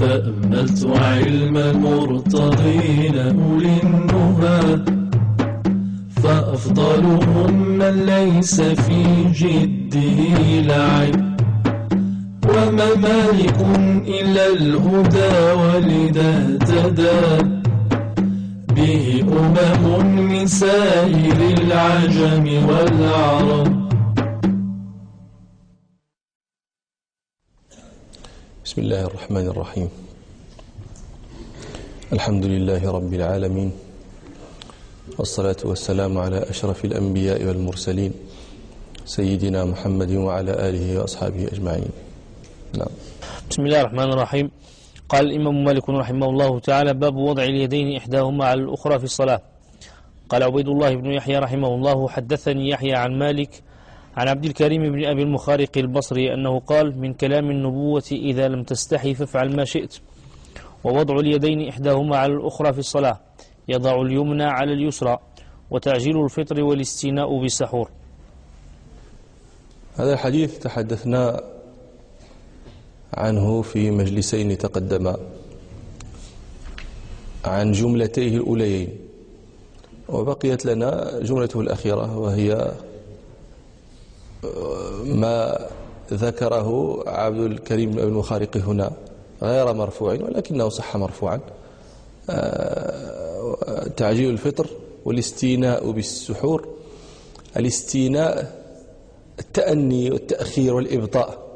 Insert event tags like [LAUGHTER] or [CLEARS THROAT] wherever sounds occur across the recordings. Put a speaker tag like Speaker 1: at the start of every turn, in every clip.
Speaker 1: تأملت علم المرتضين أولي النهى فأفضلهم من ليس في جده لعب. وما مالك إلا الهدى ولذا اهتدى به أمم من سائر العجم والعرب.
Speaker 2: بسم الله الرحمن الرحيم. الحمد لله رب العالمين. والصلاة والسلام على أشرف الأنبياء والمرسلين سيدنا محمد وعلى آله وأصحابه أجمعين. نعم.
Speaker 3: بسم الله الرحمن الرحيم. قال الإمام مالك رحمه الله تعالى باب وضع اليدين إحداهما على الأخرى في الصلاة. قال عبيد الله بن يحيى رحمه الله حدثني يحيى عن مالك عن عبد الكريم بن أبي المخارق البصري أنه قال من كلام النبوة إذا لم تستحي فافعل ما شئت. ووضع اليدين إحداهما على الأخرى في الصلاة. يضع اليمنى على اليسرى. وتعجيل الفطر والاستيناء بالسحور.
Speaker 2: هذا الحديث تحدثنا عنه في مجلسين تقدما. عن جملتيه الأوليين. وبقيت لنا جملته الأخيرة وهي ما ذكره عبد الكريم بن المخارق هنا غير مرفوع ولكنه صح مرفوعا. آه، تعجيل الفطر والاستيناء بالسحور. الاستيناء التأني والتأخير والإبطاء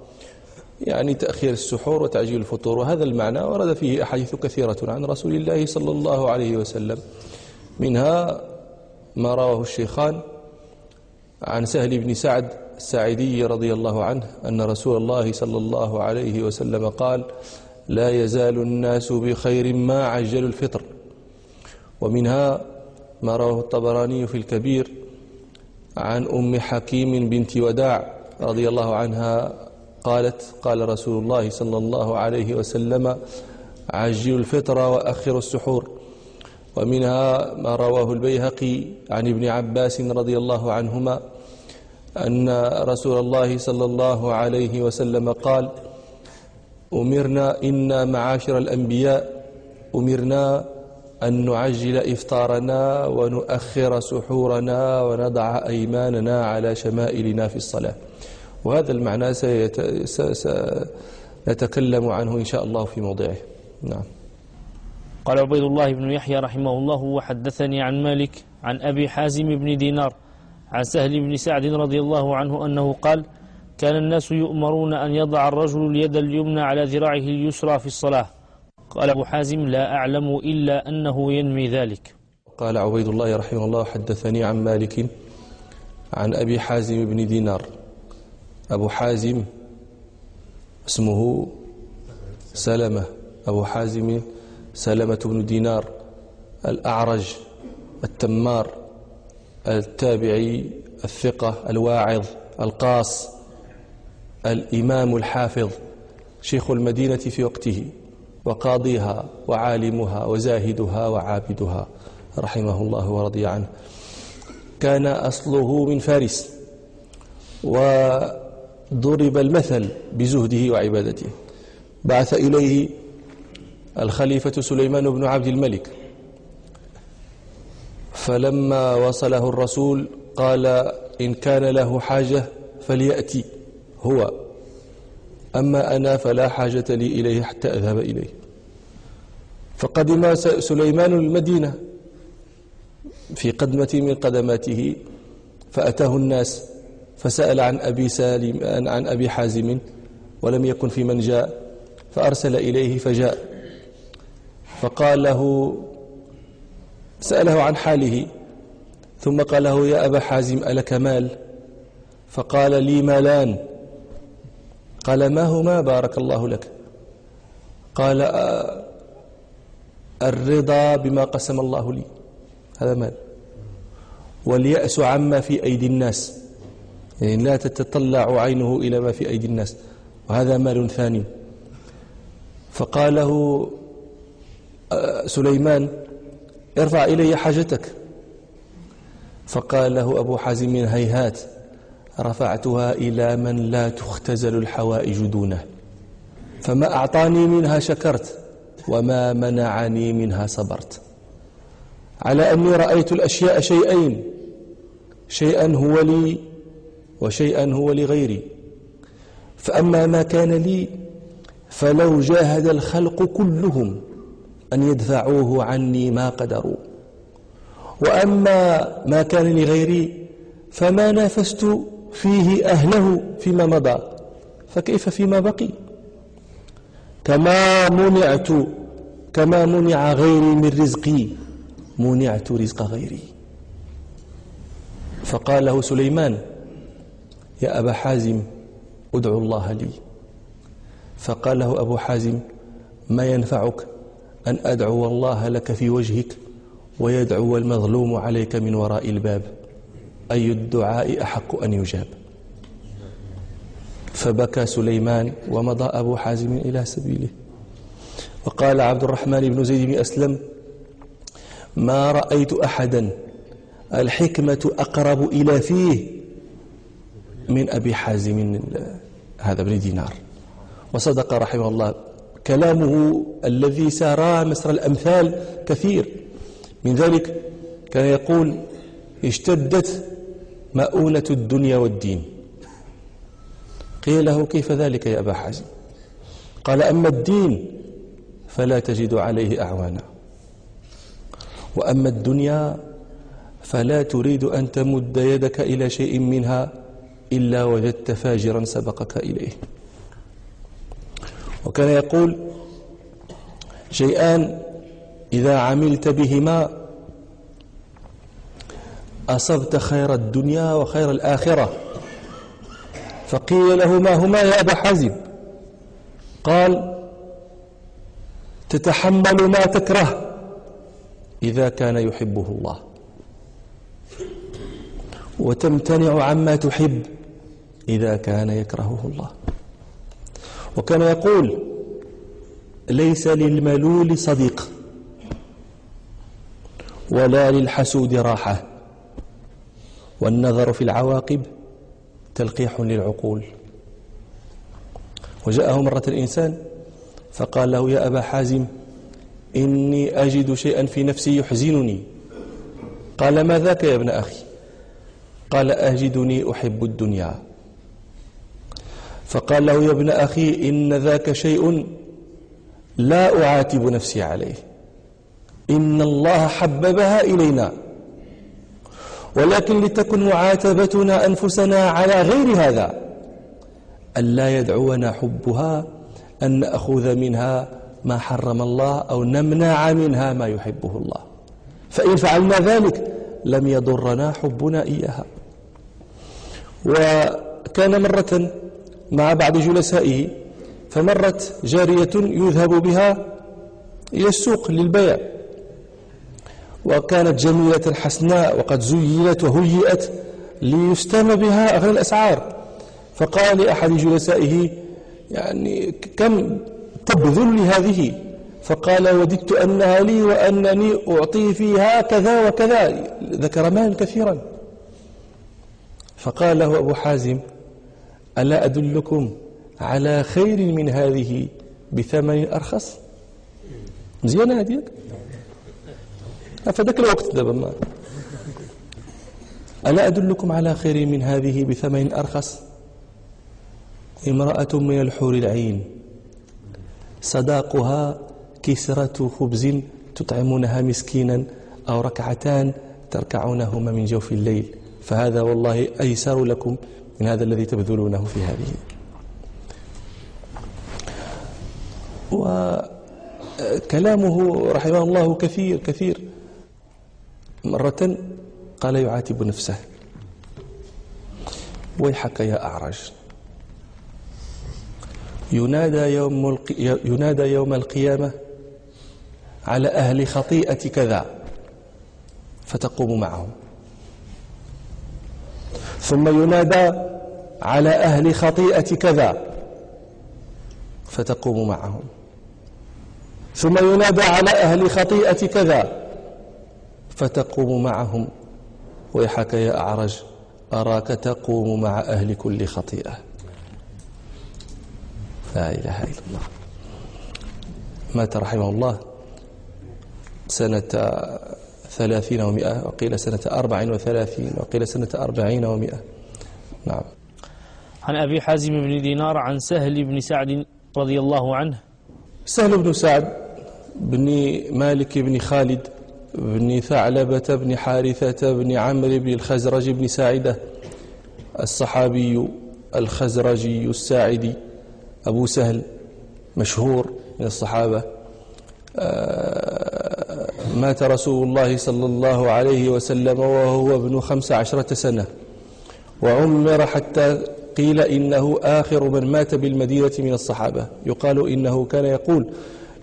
Speaker 2: يعني تأخير السحور وتعجيل الفطور وهذا المعنى ورد فيه أحاديث كثيرة عن رسول الله صلى الله عليه وسلم. منها ما رواه الشيخان عن سهل بن سعد الساعدي رضي الله عنه أن رسول الله صلى الله عليه وسلم قال لا يزال الناس بخير ما عجلوا الفطر. ومنها ما رواه الطبراني في الكبير عن أم حكيم بنت وداع رضي الله عنها قالت قال رسول الله صلى الله عليه وسلم عجلوا الفطر وأخروا السحور. ومنها ما رواه البيهقي عن ابن عباس رضي الله عنهما أن رسول الله صلى الله عليه وسلم قال أمرنا إنا معاشر الأنبياء أمرنا أن نعجل إفطارنا ونؤخر سحورنا ونضع أيماننا على شمائلنا في الصلاة. وهذا المعنى سنتكلم عنه إن شاء الله في موضعه. نعم.
Speaker 3: قال عبيد الله بن يحيى رحمه الله وحدثني عن مالك عن أبي حازم بن دينار عن سهل بن سعد رضي الله عنه أنه قال كان الناس يؤمرون أن يضع الرجل اليد اليمنى على ذراعه اليسرى في الصلاة قال أبو حازم لا أعلم إلا أنه ينمي ذلك
Speaker 2: قال عبيد الله رحمه الله حدثني عن مالك عن أبي حازم بن دينار. أبو حازم اسمه سلمة. أبو حازم سلمة بن دينار الأعرج التمار. التابعي الثقة الواعظ القاص الإمام الحافظ شيخ المدينة في وقته وقاضيها وعالمها وزاهدها وعابدها رحمه الله ورضي عنه. كان أصله من فارس وضرب المثل بزهده وعبادته. بعث إليه الخليفة سليمان بن عبد الملك. فلما وصله الرسول قال إن كان له حاجة فليأتي هو. أما أنا فلا حاجة لي إليه حتى أذهب إليه. فقدم سليمان المدينة في قدمة من قدماته فأتاه الناس فسأل عن أبي سالم عن أبي حازم ولم يكن في من جاء فأرسل إليه فجاء. فقال له سأله عن حاله ثم قال له يا أبا حازم ألك مال؟ فقال لي مالان. قال ما هما؟ بارك الله لك. قال الرضا بما قسم الله لي. هذا مال. واليأس عما في أيدي الناس. يعني لا تتطلع عينه إلى ما في أيدي الناس. وهذا مال ثاني. فقال له سليمان ارفع إلي حاجتك. فقال له أبو حازم هيهات رفعتها إلى من لا تختزل الحوائج دونه. فما أعطاني منها شكرت وما منعني منها صبرت. على أني رأيت الأشياء شيئين شيئا هو لي وشيئا هو لغيري. فأما ما كان لي فلو جاهد الخلق كلهم أن يدفعوه عني ما قدروا. وأما ما كان لغيري فما نافست فيه أهله فيما مضى. فكيف فيما بقي؟ كما منعت كما منع غيري من رزقي منعت رزق غيري. فقال له سليمان يا أبا حازم ادعو الله لي. فقال له أبو حازم ما ينفعك؟ أن أدعو الله لك في وجهك ويدعو المظلوم عليك من وراء الباب. أي الدعاء أحق أن يجاب. فبكى سليمان ومضى أبو حازم إلى سبيله. وقال عبد الرحمن بن زيد بن أسلم ما رأيت أحدا الحكمة أقرب إلى فيه من أبي حازم هذا بن دينار. وصدق رحمه الله. كلامه الذي سار مسر الأمثال كثير. من ذلك كان يقول اشتدت مؤونة الدنيا والدين. قيل له كيف ذلك يا أبا حازم؟ قال أما الدين فلا تجد عليه أعوانا وأما الدنيا فلا تريد أن تمد يدك إلى شيء منها إلا وجدت فاجرا سبقك إليه. وكان يقول شيئان إذا عملت بهما أصبت خير الدنيا وخير الآخرة. فقيل له ما هما يا أبا حازم؟ قال تتحمل ما تكره إذا كان يحبه الله. وتمتنع عما تحب إذا كان يكرهه الله. وكان يقول ليس للملول صديق ولا للحسود راحة والنظر في العواقب تلقيح للعقول وجاءه مرة الإنسان فقال له يا أبا حازم إني أجد شيئا في نفسي يحزنني قال ما ذاك يا ابن أخي قال أجدني أحب الدنيا فقال له يا ابن أخي إن ذاك شيء لا أعاتب نفسي عليه. إن الله حببها إلينا. ولكن لتكن معاتبتنا أنفسنا على غير هذا ألا يدعونا حبها أن نأخذ منها ما حرم الله أو نمنع منها ما يحبه الله. فإن فعلنا ذلك لم يضرنا حبنا إياها. وكان مرة مع بعض جلسائه فمرت جارية يذهب بها إلى السوق للبيع. وكانت جميلة حسناء وقد زينت وهيئت ليستم بها أغلى الأسعار. فقال لأحد جلسائه يعني كم تبذل لهذه؟ فقال وددت أنها لي وأنني أعطي فيها كذا وكذا. ذكر مال كثيرا. فقال له أبو حازم ألا أدلكم على خير من هذه بثمن أرخص؟ مزيانة هذيك فذاك الوقت دابا ما ألا أدلكم على خير من هذه بثمن أرخص؟ امرأة من الحور العين صداقها كسرة خبز تطعمونها مسكينا أو ركعتان تركعونهما من جوف الليل فهذا والله أيسر لكم من هذا الذي تبذلونه في هذه. وكلامه رحمه الله كثير كثير. مرة قال يعاتب نفسه. ويحك يا أعرج. ينادى يوم, ينادى يوم القيامة على أهل خطيئة كذا. فتقوم معهم. ثم ينادى على أهل خطيئة كذا فتقوم معهم. ثم ينادى على أهل خطيئة كذا فتقوم معهم. ويحك يا أعرج أراك تقوم مع أهل كل خطيئة. لا إله إلا الله. مات رحمه الله سنة ثلاثين ومئة وقيل سنة أربع وثلاثين وقيل سنة أربعين ومئة. نعم.
Speaker 3: عن أبي حازم بن دينار عن سهل بن سعد رضي الله عنه.
Speaker 2: سهل بن سعد بن مالك بن خالد بن ثعلبة بن حارثة بن عمرو بن الخزرج بن ساعدة الصحابي الخزرجي الساعدي أبو سهل مشهور من الصحابة. آه، مات رسول الله صلى الله عليه وسلم وهو ابن خمس عشرة سنة وعمر حتى قيل إنه آخر من مات بالمدينة من الصحابة. يقال إنه كان يقول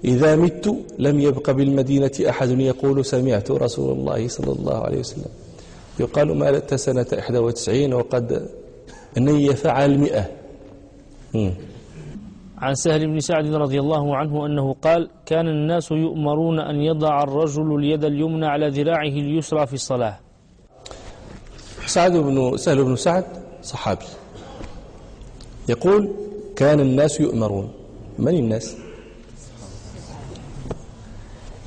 Speaker 2: إذا مت لم يبق بالمدينة أحد يقول سمعت رسول الله صلى الله عليه وسلم. يقال مات سنة 91 وقد نيف على المئة.
Speaker 3: عن سهل بن سعد رضي الله عنه أنه قال كان الناس يؤمرون أن يضع الرجل اليد اليمنى على ذراعه اليسرى في الصلاة.
Speaker 2: سعد بن سهل بن سعد صحابي. يقول كان الناس يؤمرون. من الناس؟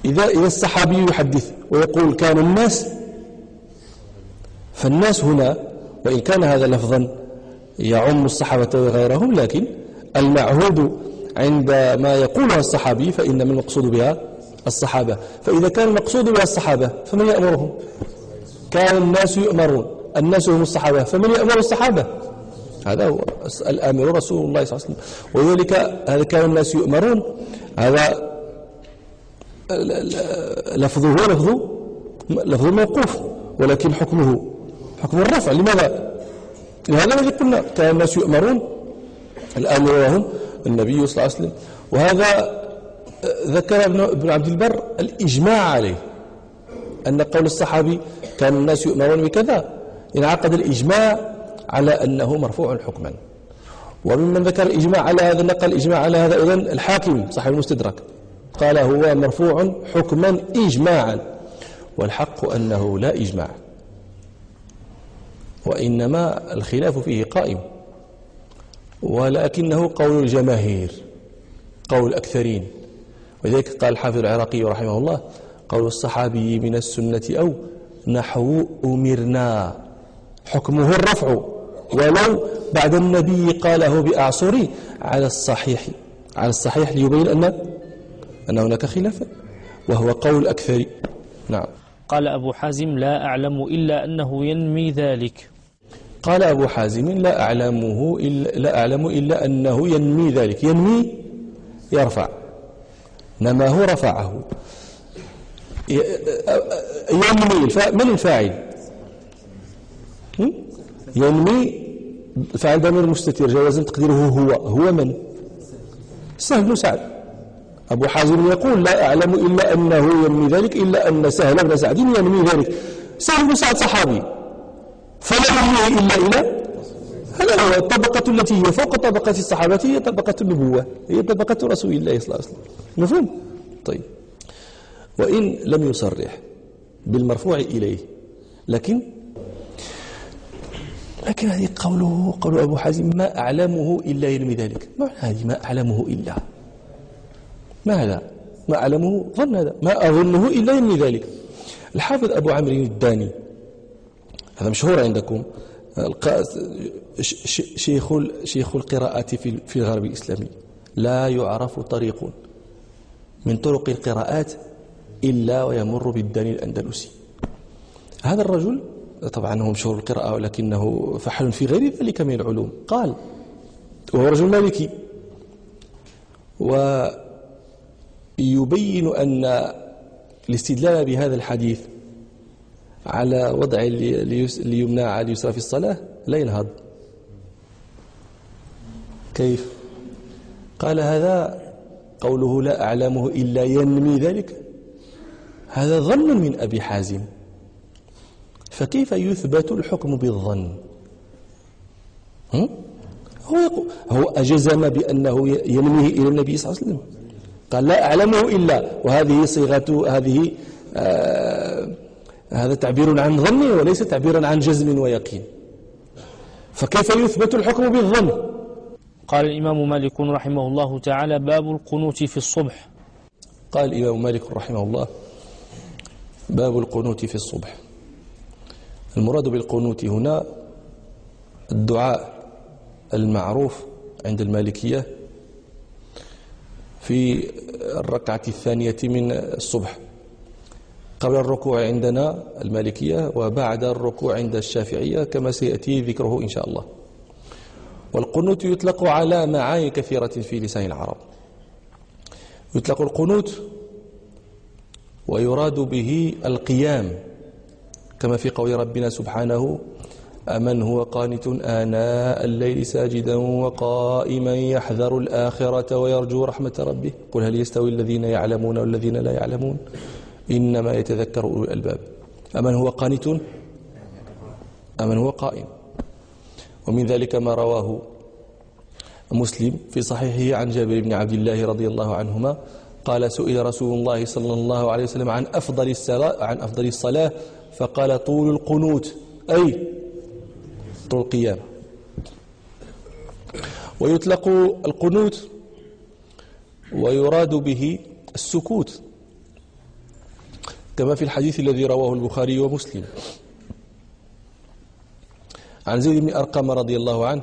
Speaker 2: إذا إذا الصحابي يحدث ويقول كان الناس فالناس هنا وإن كان هذا لفظا يعم الصحابة وغيرهم لكن المعهود عند ما يقوله الصحابي فإن من المقصود بها الصحابة. فإذا كان المقصود بها الصحابة فمن يأمرهم؟ كان الناس يؤمرون. الناس هم الصحابة فمن يأمر الصحابة؟ هذا هو الآمر رسول الله صلى الله عليه وسلم. وذلك هذا كان الناس يؤمرون. هذا لفظه لفظ لفظ موقوف ولكن حكمه حكم الرفع. لماذا؟ لهذا الذي قلنا كان الناس يؤمرون. الآمر وهم النبي صلى الله عليه وسلم. وهذا ذكر ابن عبد البر الإجماع عليه أن قول الصحابي كان الناس يؤمرون بكذا. انعقد الإجماع على أنه مرفوع حكما. وممن ذكر الإجماع على هذا نقل الإجماع على هذا أيضا الحاكم صاحب المستدرك. قال هو مرفوع حكما إجماعا والحق أنه لا إجماع. وإنما الخلاف فيه قائم. ولكنه قول الجماهير قول الأكثرين. ولذلك قال الحافظ العراقي رحمه الله قول الصحابي من السنة أو نحو أمرنا حكمه الرفع. ولو بعد النبي قاله بأعصري على الصحيح على الصحيح ليبين أن أن هناك خلافا وهو قول أكثر نعم.
Speaker 3: قال أبو حازم لا أعلم إلا أنه ينمي ذلك.
Speaker 2: قال أبو حازم لا أعلمه إلا لا أعلم إلا أنه ينمي ذلك. ينمي؟ يرفع. نماه رفعه. ينمي من الفاعل؟ ينمي فعل ضمير مستتر جوازا تقديره هو هو من؟ سهل بن سعد أبو حازم يقول لا أعلم إلا أنه ينمي ذلك إلا أن سهل بن سعد ينمي ذلك. سهل بن سعد صحابي. فلا ينميه إلا إلى؟ هذا هو الطبقة التي هي فوق طبقة الصحابة هي طبقة النبوة هي طبقة رسول الله صلى الله عليه وسلم. مفهوم؟ طيب. وإن لم يصرح بالمرفوع إليه لكن لكن هذه قوله قول أبو حازم ما أعلمه إلا ينمي ذلك. ما هذه؟ ما أعلمه إلا ما هذا ما أعلمه ظن هذا. ما أظنه إلا ينمي ذلك. الحافظ أبو عمرو الداني هذا مشهور عندكم شيخ شيخ القراءات في في الغرب الإسلامي. لا يعرف طريق من طرق القراءات إلا ويمر بالداني الأندلسي. هذا الرجل طبعا هو مشهور القراءة ولكنه فحل في غير ذلك من العلوم. قال وهو رجل مالكي. ويبين أن الاستدلال بهذا الحديث على وضع ليمنع على اليسرى في الصلاة لا ينهض. كيف؟ قال هذا قوله لا أعلمه إلا ينمي ذلك. هذا ظن من أبي حازم. فكيف يثبت الحكم بالظن؟ هو هو أجزم بأنه ينميه إلى النبي صلى الله عليه وسلم. قال لا أعلمه إلا وهذه صيغة هذه آه هذا تعبير عن ظن وليس تعبيرا عن جزم ويقين. فكيف يثبت الحكم بالظن؟
Speaker 3: قال الإمام مالك رحمه الله تعالى باب القنوت في الصبح.
Speaker 2: قال الإمام مالك رحمه الله باب القنوت في الصبح. المراد بالقنوت هنا الدعاء المعروف عند المالكية في الركعة الثانية من الصبح. قبل الركوع عندنا المالكية وبعد الركوع عند الشافعية كما سيأتي ذكره إن شاء الله. والقنوت يطلق على معاني كثيرة في لسان العرب. يطلق القنوت ويراد به القيام كما في قول ربنا سبحانه أمن هو قانت آناء الليل ساجدا وقائما يحذر الآخرة ويرجو رحمة ربه. قل هل يستوي الذين يعلمون والذين لا يعلمون؟ إنما يتذكر أولو الألباب. أمن هو قانت؟ أمن هو قائم. ومن ذلك ما رواه مسلم في صحيحه عن جابر بن عبد الله رضي الله عنهما قال سئل رسول الله صلى الله عليه وسلم عن أفضل الصلاة عن أفضل الصلاة فقال طول القنوت. أي طول القيام ويطلق القنوت ويراد به السكوت. كما في الحديث الذي رواه البخاري ومسلم. عن زيد بن أرقم رضي الله عنه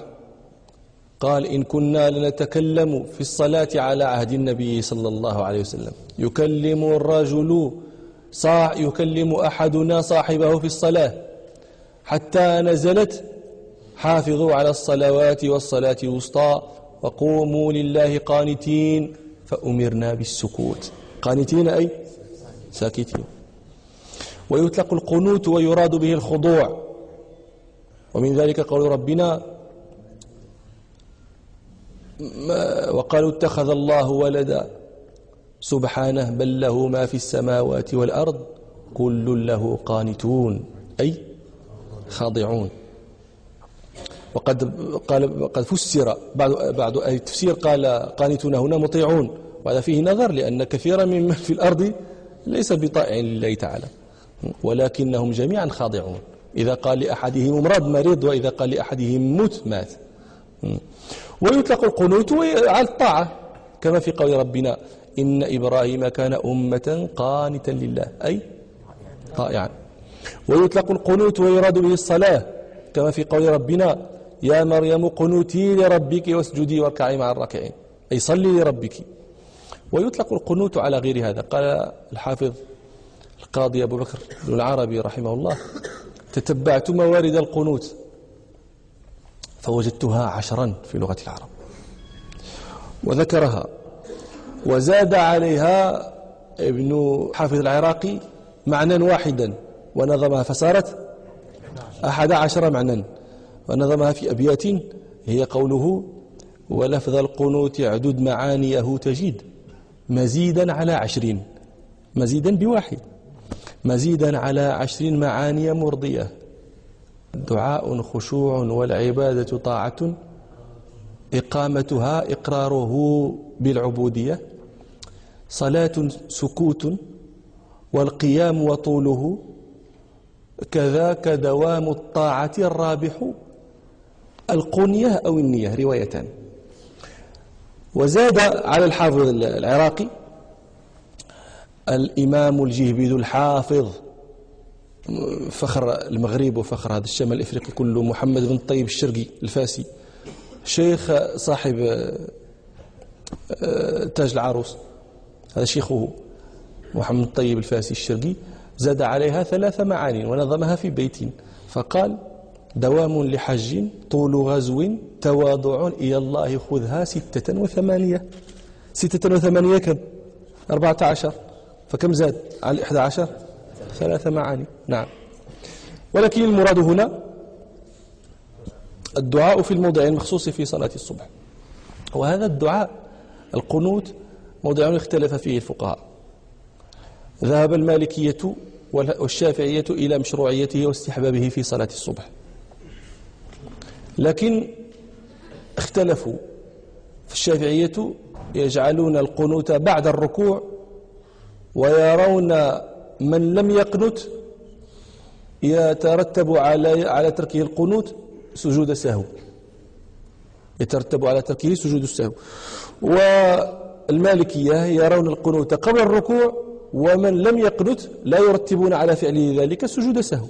Speaker 2: قال إن كنا لنتكلم في الصلاة على عهد النبي صلى الله عليه وسلم. يكلم الرجل صاع يكلم أحدنا صاحبه في الصلاة. حتى نزلت حافظوا على الصلوات والصلاة الوسطى وقوموا لله قانتين. فأمرنا بالسكوت. قانتين أي؟ ساكتين. ويطلق القنوت ويراد به الخضوع. ومن ذلك قول ربنا وقالوا اتخذ الله ولدا. سبحانه بل له ما في السماوات والأرض كل له قانتون أي خاضعون. وقد قال قد فسر بعض بعض أهل التفسير قال قانتون هنا مطيعون وهذا فيه نظر لأن كثيرا ممن في الأرض ليس بطائع لله تعالى ولكنهم جميعا خاضعون. إذا قال لأحدهم امرض مريض وإذا قال لأحدهم مت مات. ويطلق القنوت على الطاعة كما في قول ربنا إن إبراهيم كان أمة قانتا لله. أي؟ طائعا ويطلق القنوت ويراد به الصلاة كما في قول ربنا يا مريم قنوتي لربك واسجدي واركعي مع الراكعين. أي صلي لربك. ويطلق القنوت على غير هذا. قال الحافظ القاضي أبو بكر بن العربي رحمه الله تتبعت موارد القنوت فوجدتها عشرا في لغة العرب وذكرها وزاد عليها ابن حافظ العراقي معنى واحدا ونظمها فصارت أحد عشر معنى ونظمها في أبيات هي قوله ولفظ القنوت عدد معانيه تجد مزيدا على عشرين مزيدا بواحد مزيدا على عشر معاني مرضية دعاء خشوع والعبادة طاعة إقامتها إقراره بالعبودية صلاة سكوت والقيام وطوله كذاك دوام الطاعة الرابح القنية أو النية روايتان. وزاد على الحافظ العراقي الإمام الجهبذ الحافظ فخر المغرب وفخر هذا الشمال الإفريقي كله محمد بن الطيب الشرقي الفاسي شيخ صاحب آه، تاج العروس هذا شيخه محمد الطيب الفاسي الشرقي زاد عليها ثلاث معاني ونظمها في بيت. فقال دوام لحج طول غزو تواضع إلى الله خذها ستة وثمانية. ستة وثمانية كم؟ أربعة عشر. فكم زاد؟ على الإحدى عشر؟ ثلاث معاني. نعم. ولكن المراد هنا الدعاء في الموضع المخصوص في صلاة الصبح. وهذا الدعاء القنوت موضع اختلف فيه الفقهاء. ذهب المالكية والشافعية إلى مشروعيته واستحبابه في صلاة الصبح. لكن اختلفوا. في الشافعية يجعلون القنوت بعد الركوع ويرون من لم يقنت يترتب على على تركه القنوت سجود سهو يترتب على تركه سجود السهو. والمالكية يرون القنوت قبل الركوع ومن لم يقنت لا يرتبون على فعله ذلك سجود سهو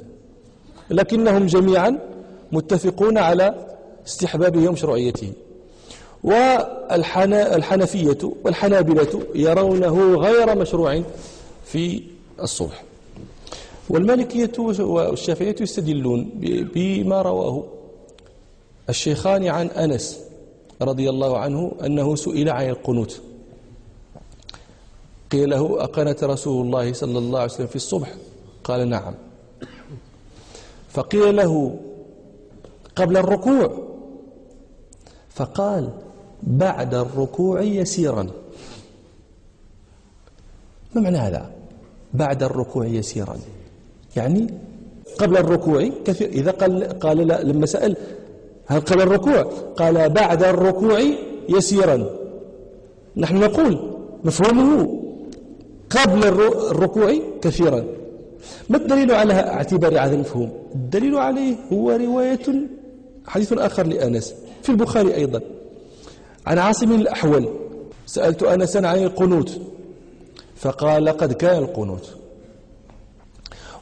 Speaker 2: لكنهم جميعا متفقون على استحبابه ومشروعيته والحنفية والحنابلة يرونه غير مشروع في الصبح. والمالكية والشافعية يستدلون بما رواه الشيخان عن أنس رضي الله عنه أنه سئل عن القنوت. قيل له أقنت رسول الله صلى الله عليه وسلم في الصبح؟ قال نعم. فقيل له قبل الركوع؟ فقال بعد الركوع يسيرا. ما معنى هذا؟ بعد الركوع يسيرا. يعني قبل الركوع كثير إذا قال, قال لما سأل هل قبل الركوع؟ قال بعد الركوع يسيرا. نحن نقول مفهومه قبل الركوع كثيرا. ما الدليل على اعتبار هذا المفهوم؟ الدليل عليه هو رواية حديث آخر لأنس في البخاري أيضا. عن عاصم الأحول سألت أنسا عن القنوت فقال قد كان القنوت.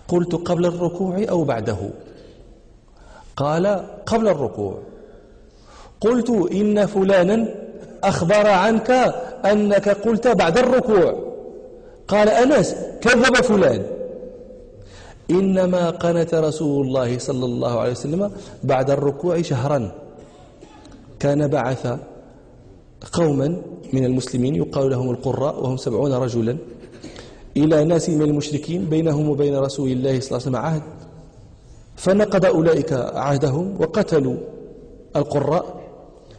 Speaker 2: قلت قبل الركوع أو بعده؟ قال قبل الركوع. قلت إن فلانا أخبر عنك أنك قلت بعد الركوع. قال أنس كذب فلان. إنما قنت رسول الله صلى الله عليه وسلم بعد الركوع شهرا. كان بعث قوما من المسلمين يقال لهم القراء وهم سبعون رجلا إلى ناس من المشركين بينهم وبين رسول الله صلى الله عليه وسلم عهد. فنقض أولئك عهدهم وقتلوا القراء.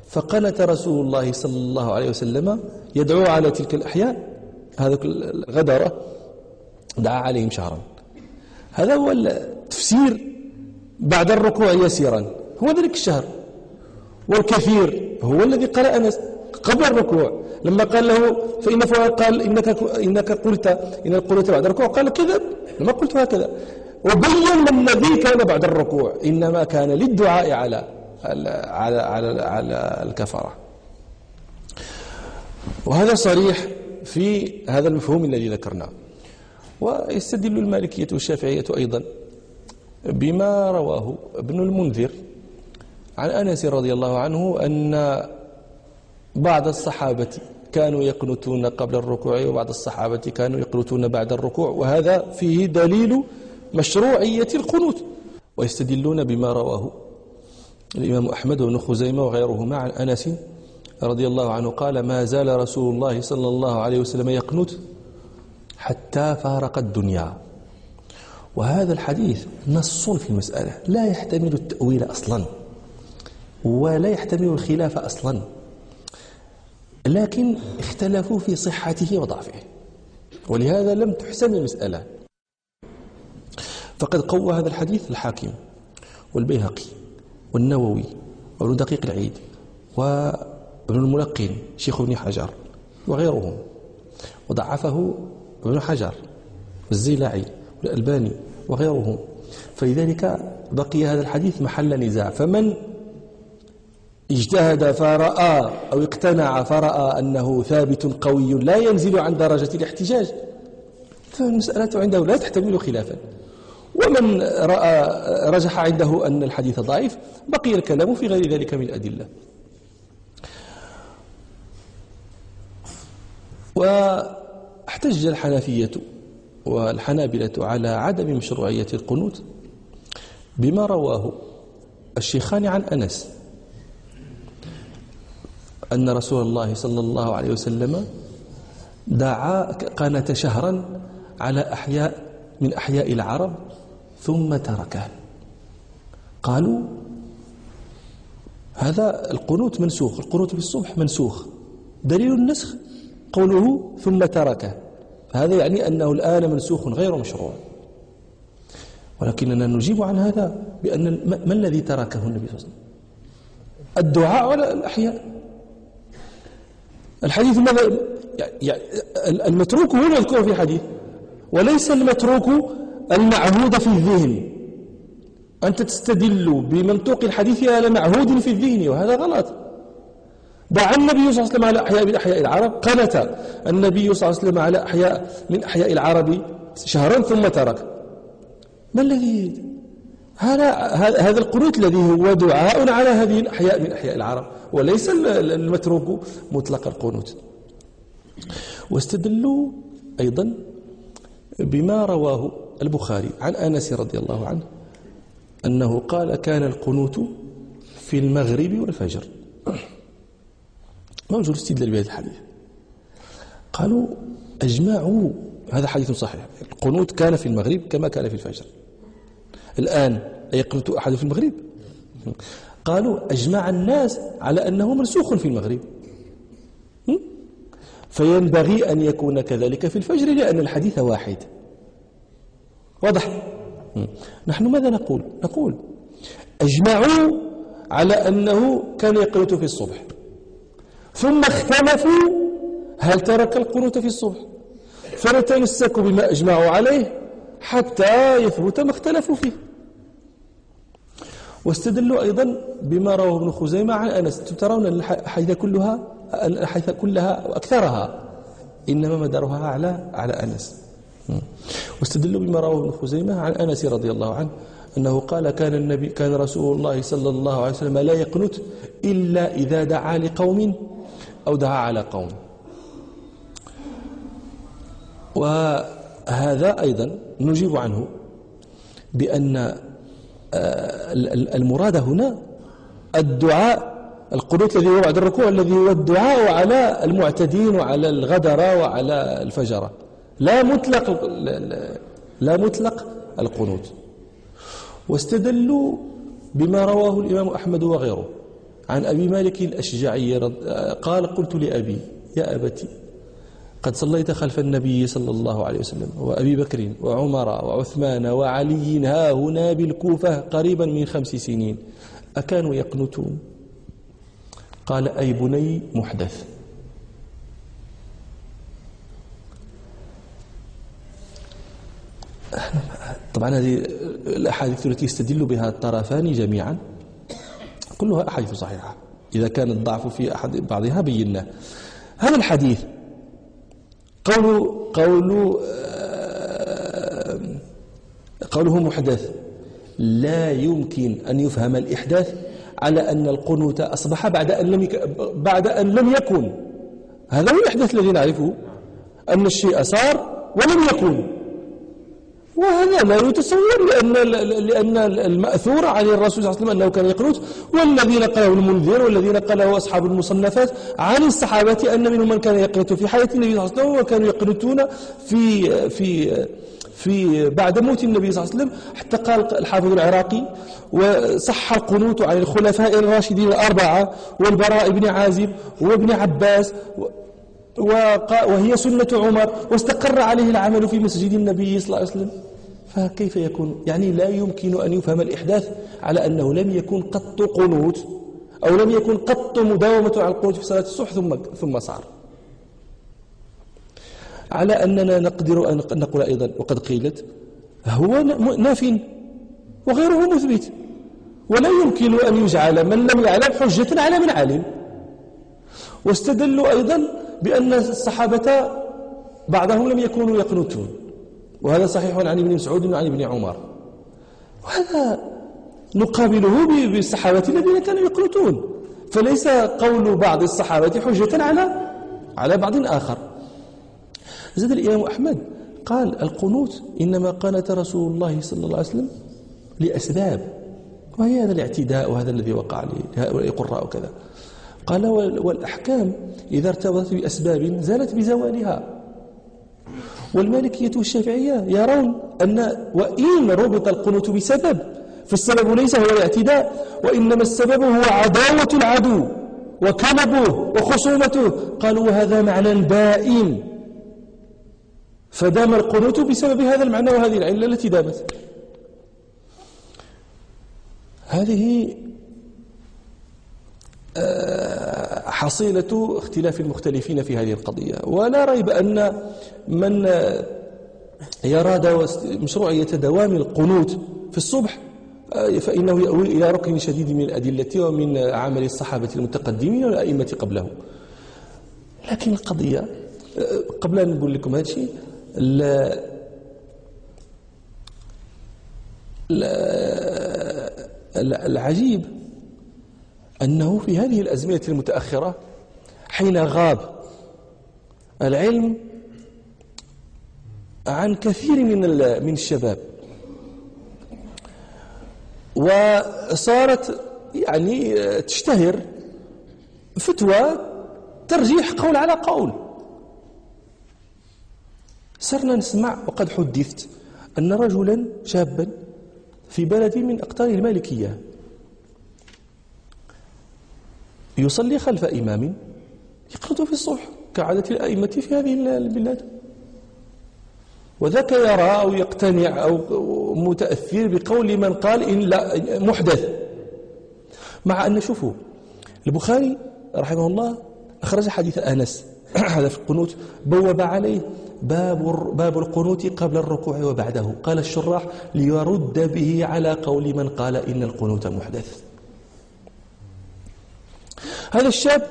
Speaker 2: فقنت رسول الله صلى الله عليه وسلم يدعو على تلك الأحياء. هذا الغدرة دعا عليهم شهرا. هذا هو التفسير بعد الركوع يسيرا. هو ذلك الشهر. والكثير هو الذي قال أنس قبل الركوع. لما قال له فإن قال إنك, إنك قلت إن قلت بعد الركوع. قال كذب. لما قلت هكذا. وبين الذي كان بعد الركوع إنما كان للدعاء على على على, على الكفرة. وهذا صريح في هذا المفهوم الذي ذكرناه. ويستدل المالكية والشافعية أيضا بما رواه ابن المنذر عن أنس رضي الله عنه أن بعض الصحابة كانوا يقنتون قبل الركوع وبعض الصحابة كانوا يقنتون بعد الركوع وهذا فيه دليل مشروعية القنوت. ويستدلون بما رواه الإمام أحمد بن خزيمة وغيرهما عن أنس رضي الله عنه قال ما زال رسول الله صلى الله عليه وسلم يقنت حتى فارق الدنيا. وهذا الحديث نص في المسألة. لا يحتمل التأويل أصلا ولا يحتمل الخلاف أصلا لكن اختلفوا في صحته وضعفه. ولهذا لم تحسم المسألة. فقد قوى هذا الحديث الحاكم والبيهقي والنووي وابن دقيق العيد وابن الملقن شيخ ابن حجر وغيرهم وضعفه ابن حجر والزيلعي والألباني وغيرهم. فلذلك بقي هذا الحديث محل نزاع. فمن اجتهد فرأى أو اقتنع فرأى أنه ثابت قوي لا ينزل عن درجة الاحتجاج فالمسألة عنده لا تحتمل خلافا. ومن رأى رجح عنده أن الحديث ضعيف بقي الكلام في غير ذلك من الأدلة واحتج الحنفية والحنابلة على عدم مشروعية القنوت بما رواه الشيخان عن أنس أن رسول الله صلى الله عليه وسلم دعا قنت شهرا على أحياء من أحياء العرب ثم تركه قالوا هذا القنوت منسوخ القنوت في الصبح منسوخ. دليل النسخ؟ قوله ثم تركه هذا يعني أنه الآن منسوخ غير مشروع. ولكننا نجيب عن هذا بأن ما الذي تركه النبي صلى الله عليه وسلم؟ الدعاء على الأحياء. الحديث ماذا؟ يعني المتروك هو المذكور في الحديث وليس المتروك المعهود في الذهن. أنت تستدل بمنطوق الحديث على معهود في الذهن وهذا غلط. دعا النبي صلى الله عليه وسلم على أحياء من أحياء العرب. قنت النبي صلى الله عليه وسلم على أحياء من أحياء العرب شهرا ثم ترك. ما الذي؟ هذا هذا القنوت الذي هو دعاء على هذه الأحياء من أحياء العرب وليس المتروك مطلق القنوت. واستدلوا أيضا بما رواه البخاري عن أنس رضي الله عنه أنه قال كان القنوت في المغرب والفجر. ما وجه الاستدلال بهذا الحديث؟ قالوا أجمعوا هذا حديث صحيح. القنوت كان في المغرب كما كان في الفجر. الآن يقنط أحد في المغرب؟ قالوا أجمع الناس على أنه منسوخ في المغرب. فينبغي أن يكون كذلك في الفجر لأن الحديث واحد. واضح؟ نحن ماذا نقول؟ نقول أجمعوا على أنه كان يقنط في الصبح. ثم اختلفوا هل ترك القنوت في الصبح. فنتمسك بما أجمعوا عليه حتى يثبت ما اختلفوا فيه. واستدلوا أيضا بما رواه ابن خزيمة عن أنس. ترون الحديث كلها الحديث كلها وأكثرها إنما مدارها على على أنس. واستدلوا بما رواه ابن خزيمة عن أنس رضي الله عنه أنه قال كان النبي كان رسول الله صلى الله عليه وسلم لا يقنت إلا إذا دعا لقوم أو دعا على قوم. وهذا أيضا نجيب عنه بأن آه، المراد هنا الدعاء القنوت الذي هو بعد الركوع الذي هو الدعاء على المعتدين وعلى الغدر وعلى الفجر. لا مطلق لا مطلق القنوت. واستدلوا بما رواه الإمام أحمد وغيره عن أبي مالك الأشجعي قال قلت لأبي يا أبتي قد صليت خلف النبي صلى الله عليه وسلم وأبي بكر وعمر وعثمان وعلي ها هنا بالكوفة قريبا من خمس سنين أكانوا يقنتون؟ قال أي بني محدث. طبعا هذه الأحاديث التي يستدل بها الطرفان جميعا كلها أحاديث صحيحة. إذا كان الضعف في أحد بعضها بيناه هذا الحديث قول قول آه، قوله محدث لا يمكن أن يفهم الإحداث على أن القنوت أصبح بعد أن لم بعد أن لم يكن. هذا هو الإحداث الذي نعرفه أن الشيء صار ولم يكن. وهذا لا يتصور لأن لأن المأثور عن الرسول صلى الله عليه وسلم أنه كان يقنط والذي نقله المنذر والذي نقله أصحاب المصنفات عن الصحابة أن منهم من كان يقنط في حياة النبي صلى الله عليه وسلم وكانوا يقنطون في في في بعد موت النبي صلى الله عليه وسلم. حتى قال الحافظ العراقي وصح القنوت عن الخلفاء الراشدين الأربعة والبراء بن عازب وابن عباس وهي سنة عمر واستقر عليه العمل في مسجد النبي صلى الله عليه وسلم. فكيف يكون؟ يعني لا يمكن أن يفهم الإحداث على أنه لم يكن قط قنوت أو لم يكن قط مداومة على القنوت في صلاة الصبح ثم ثم صار. على أننا نقدر أن نقول أيضا وقد قيلت هو ناف وغيره مثبت. ولا يمكن أن يجعل من لم يعلم حجة على من علم. واستدلوا أيضا بأن الصحابة بعضهم لم يكونوا يقنتون. وهذا صحيح عن ابن مسعود وعن ابن عمر. وهذا نقابله بالصحابة الذين كانوا يقنتون. فليس قول بعض الصحابة حجة على على بعض آخر. زاد الإمام أحمد قال القنوت إنما قانت رسول الله صلى الله عليه وسلم لأسباب. وهي هذا الاعتداء وهذا الذي وقع لهؤلاء القراء وكذا. قال والأحكام إذا ارتبطت بأسباب زالت بزوالها. والمالكية والشافعية يرون أن وإن ربط القنوت بسبب فالسبب ليس هو الاعتداء وإنما السبب هو عداوة العدو وكلبه وخصومته. قالوا وهذا معنى بائن فدام القنوت بسبب هذا المعنى وهذه العلة التي دامت. هذه حصيلة اختلاف المختلفين في هذه القضية. ولا ريب أن من يرى مشروعية دوام القنوت في الصبح آه، فإنه يأوي إلى ركن شديد من الأدلة ومن عمل الصحابة المتقدمين والأئمة قبله لكن القضية آه، قبل أن نقول لكم هذا الشيء العجيب أنه في هذه الأزمنة المتأخرة حين غاب العلم عن كثير من من الشباب. وصارت يعني تشتهر فتوى ترجيح قول على قول. صرنا نسمع وقد حدثت أن رجلا شابا في بلد من أقطار المالكية يصلي خلف إمام يقرأ في الصبح كعادة الأئمة في هذه البلاد. وذاك يرى أو يقتنع أو متأثر بقول من قال إن لا محدث. مع أن شوفوا البخاري رحمه الله أخرج حديث أنس. [CLEARS THROAT] هذا في القنوت. بوب عليه باب باب القنوت قبل الركوع وبعده. قال الشراح ليرد به على قول من قال إن القنوت محدث. هذا الشاب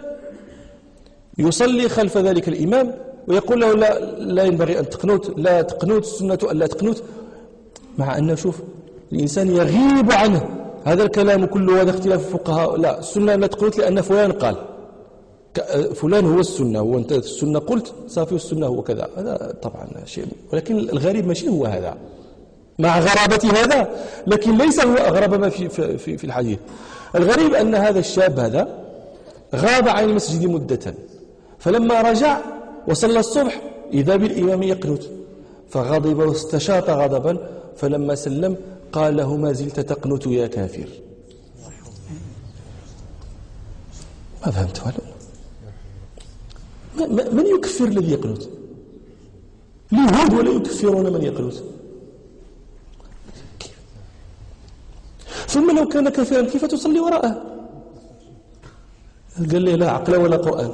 Speaker 2: يصلي خلف ذلك الإمام ويقول له لا, لا ينبغي أن تقنوت لا تقنوت السنة أن لا تقنوت مع أن شوف الإنسان يغيب عنه. هذا الكلام كله هذا اختلاف الفقهاء. لا السنة لا تقنوت لأن فلان قال. فلان هو السنة وانت السنة قلت صافي السنة هو كذا. هذا طبعا شيء. ولكن الغريب ماشي هو هذا. مع غرابة هذا لكن ليس هو أغرب ما في, في, في الحديث. الغريب أن هذا الشاب هذا غاب عن المسجد مدة. فلما رجع وصلى الصبح إذا بالإمام يقنت. فغضب واستشاط غضبا فلما سلم قال له ما زلت تقنت يا كافر. ما فهمت ولا؟ من يكفر الذي يقنت؟ اليهود ولا يكفرون من يقنت؟ ثم لو كان كافرا كيف تصلي وراءه؟ قال لي لا عقل ولا قرآن.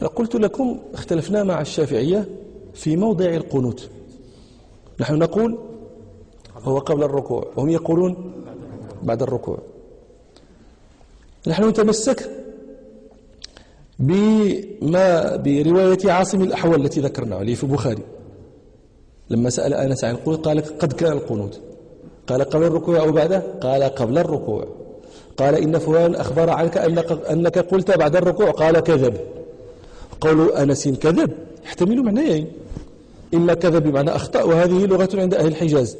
Speaker 2: أنا قلت لكم اختلفنا مع الشافعية في موضع القنوت. نحن نقول هو قبل الركوع وهم يقولون بعد الركوع. نحن نتمسك بما برواية عاصم الأحوال التي ذكرناها اللي في البخاري لما سأل أنس عن القنوت قال قد كان القنوت. قال قبل الركوع أو بعده؟ قال قبل الركوع. قال إن فلان أخبر عنك أنك, أنك قلت بعد الركوع. قال كذب. قول أنس كذب. يحتمل معنيين. إما كذب بمعنى أخطأ وهذه لغة عند أهل الحجاز.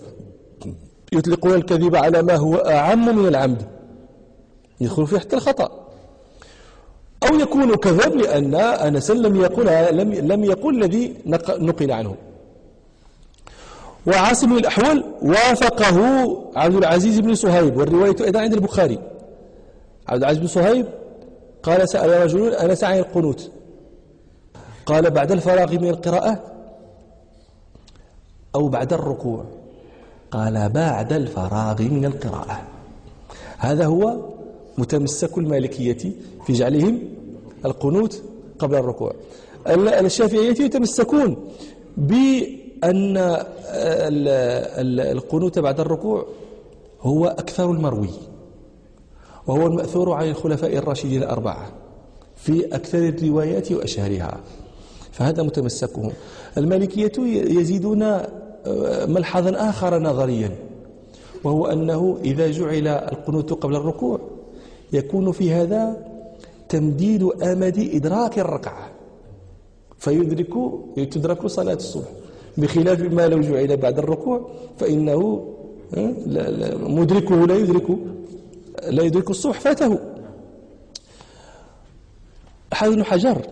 Speaker 2: يطلقون الكذب على ما هو أعم من العمد. يدخل فيه حتى الخطأ. أو يكون كذب لأن أنس لم يقل لم لم يقل الذي نقل عنه. وعاصم الأحوال وافقه عبد العزيز بن صهيب والرواية أيضا عند البخاري. عبد العزيز بن صهيب قال سأل رجل أنس عن القنوت؟ قال بعد الفراغ من القراءة أو بعد الركوع. قال بعد الفراغ من القراءة. هذا هو متمسك المالكية في جعلهم القنوت قبل الركوع. الشافعية يتمسكون بأن القنوت بعد الركوع هو أكثر المروي. وهو المأثور عن الخلفاء الراشدين الأربعة في أكثر الروايات وأشهرها فهذا متمسكهم المالكية يزيدون آه، ملحظا آخر نظريا وهو أنه إذا جعل القنوت قبل الركوع يكون في هذا تمديد أمد إدراك الركعة فيدرك تدرك صلاة الصبح. بخلاف ما لو جعل بعد الركوع فإنه آه، مدركه لا يدرك. لا يدرك الصبح فاته. بن حجر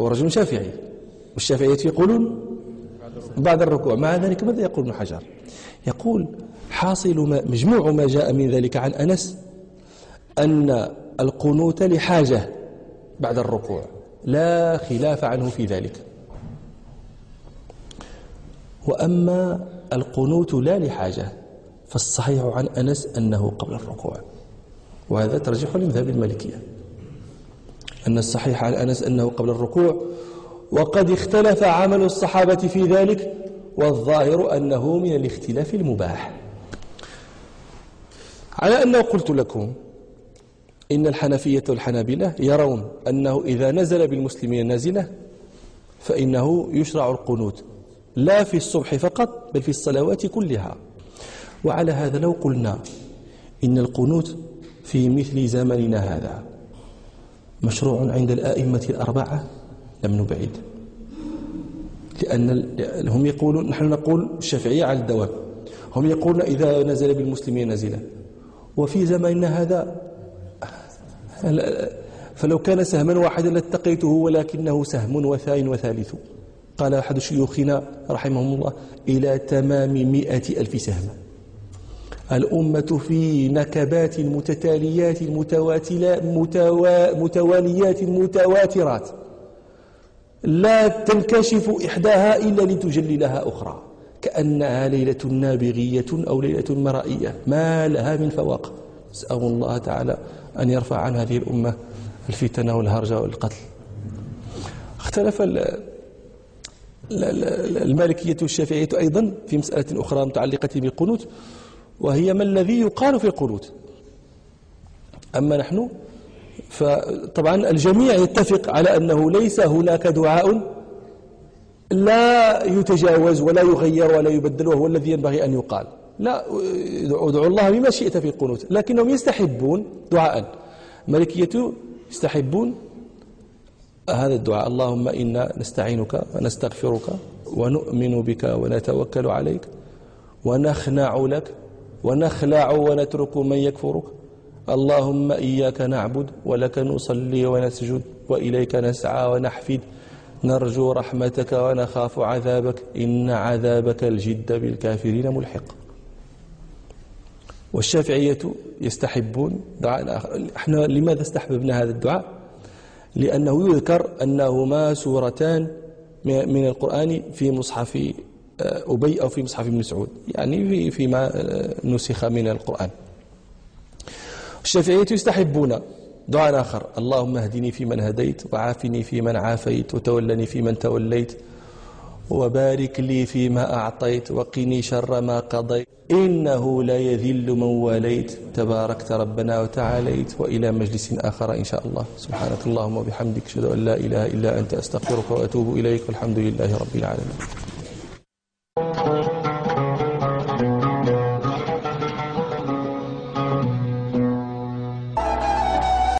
Speaker 2: هو رجل شافعي والشافعية يقولون بعد الركوع مع ذلك ماذا يقول ابن حجر؟ يقول حاصل ما مجموع ما جاء من ذلك عن أنس أن القنوت لحاجة بعد الركوع لا خلاف عنه في ذلك. وأما القنوت لا لحاجة فالصحيح عن أنس أنه قبل الركوع. وهذا ترجح لمذهب المالكية. أن الصحيح عن أنس أنه قبل الركوع وقد اختلف عمل الصحابة في ذلك والظاهر أنه من الاختلاف المباح. على أنه قلت لكم إن الحنفية والحنابلة يرون أنه إذا نزل بالمسلمين نازلة فإنه يشرع القنوت لا في الصبح فقط بل في الصلوات كلها. وعلى هذا لو قلنا إن القنوت في مثل زمننا هذا. مشروع عند الآئمة الأربعة لم نبعد. لأن هم يقولون نحن نقول الشافعية على الدوام هم يقولون إذا نزل بالمسلمين نزلا وفي زماننا هذا فلو كان سهما واحدا لاتقيته ولكنه سهم وثاء وثالث. قال أحد شيوخنا رحمهم الله إلى تمام مئة ألف سهم. الأمة في نكبات متتاليات متواليات متواترات. لا تنكشف إحداها إلا لتجلي لها أخرى. كأنها ليلة نابغية أو ليلة مرائية ما لها من فواق. نسأل الله تعالى أن يرفع عن هذه الأمة الفتن والهرج والقتل. اختلف المالكية والشافعية أيضا في مسألة أخرى متعلقة بالقنوت. وهي ما الذي يقال في القنوت أما نحن فطبعا الجميع يتفق على أنه ليس هناك دعاء لا يتجاوز ولا يغير ولا يبدل وهو الذي ينبغي أن يقال. لا ادعو الله بما شئت في القنوت لكنهم يستحبون دعاء. ملكية يستحبون هذا الدعاء. اللهم إنا نستعينك ونستغفرك ونؤمن بك ونتوكل عليك ونخنع لك ونخلع ونترك من يكفرك. اللهم إياك نعبد ولك نصلي ونسجد وإليك نسعى ونحفد. نرجو رحمتك ونخاف عذابك. إن عذابك الجد بالكافرين ملحق. والشافعية يستحبون دعاء إحنا لماذا استحببنا هذا الدعاء؟ لأنه يذكر أنهما سورتان من القرآن في مصحف أبي أو في مصحف ابن مسعود يعني فيما آه، نسخ من القرآن. الشافعية يستحبون دعاء آخر. اللهم اهدني فيمن هديت وعافني فيمن عافيت وتولني فيمن توليت وبارك لي فيما أعطيت وقني شر ما قضيت. إنه لا يذل من واليت تباركت ربنا وتعاليت وإلى مجلس آخر إن شاء الله. سبحانك اللهم وبحمدك. أشهد أن لا إله إلا أنت. أستغفرك وأتوب إليك. والحمد لله رب العالمين.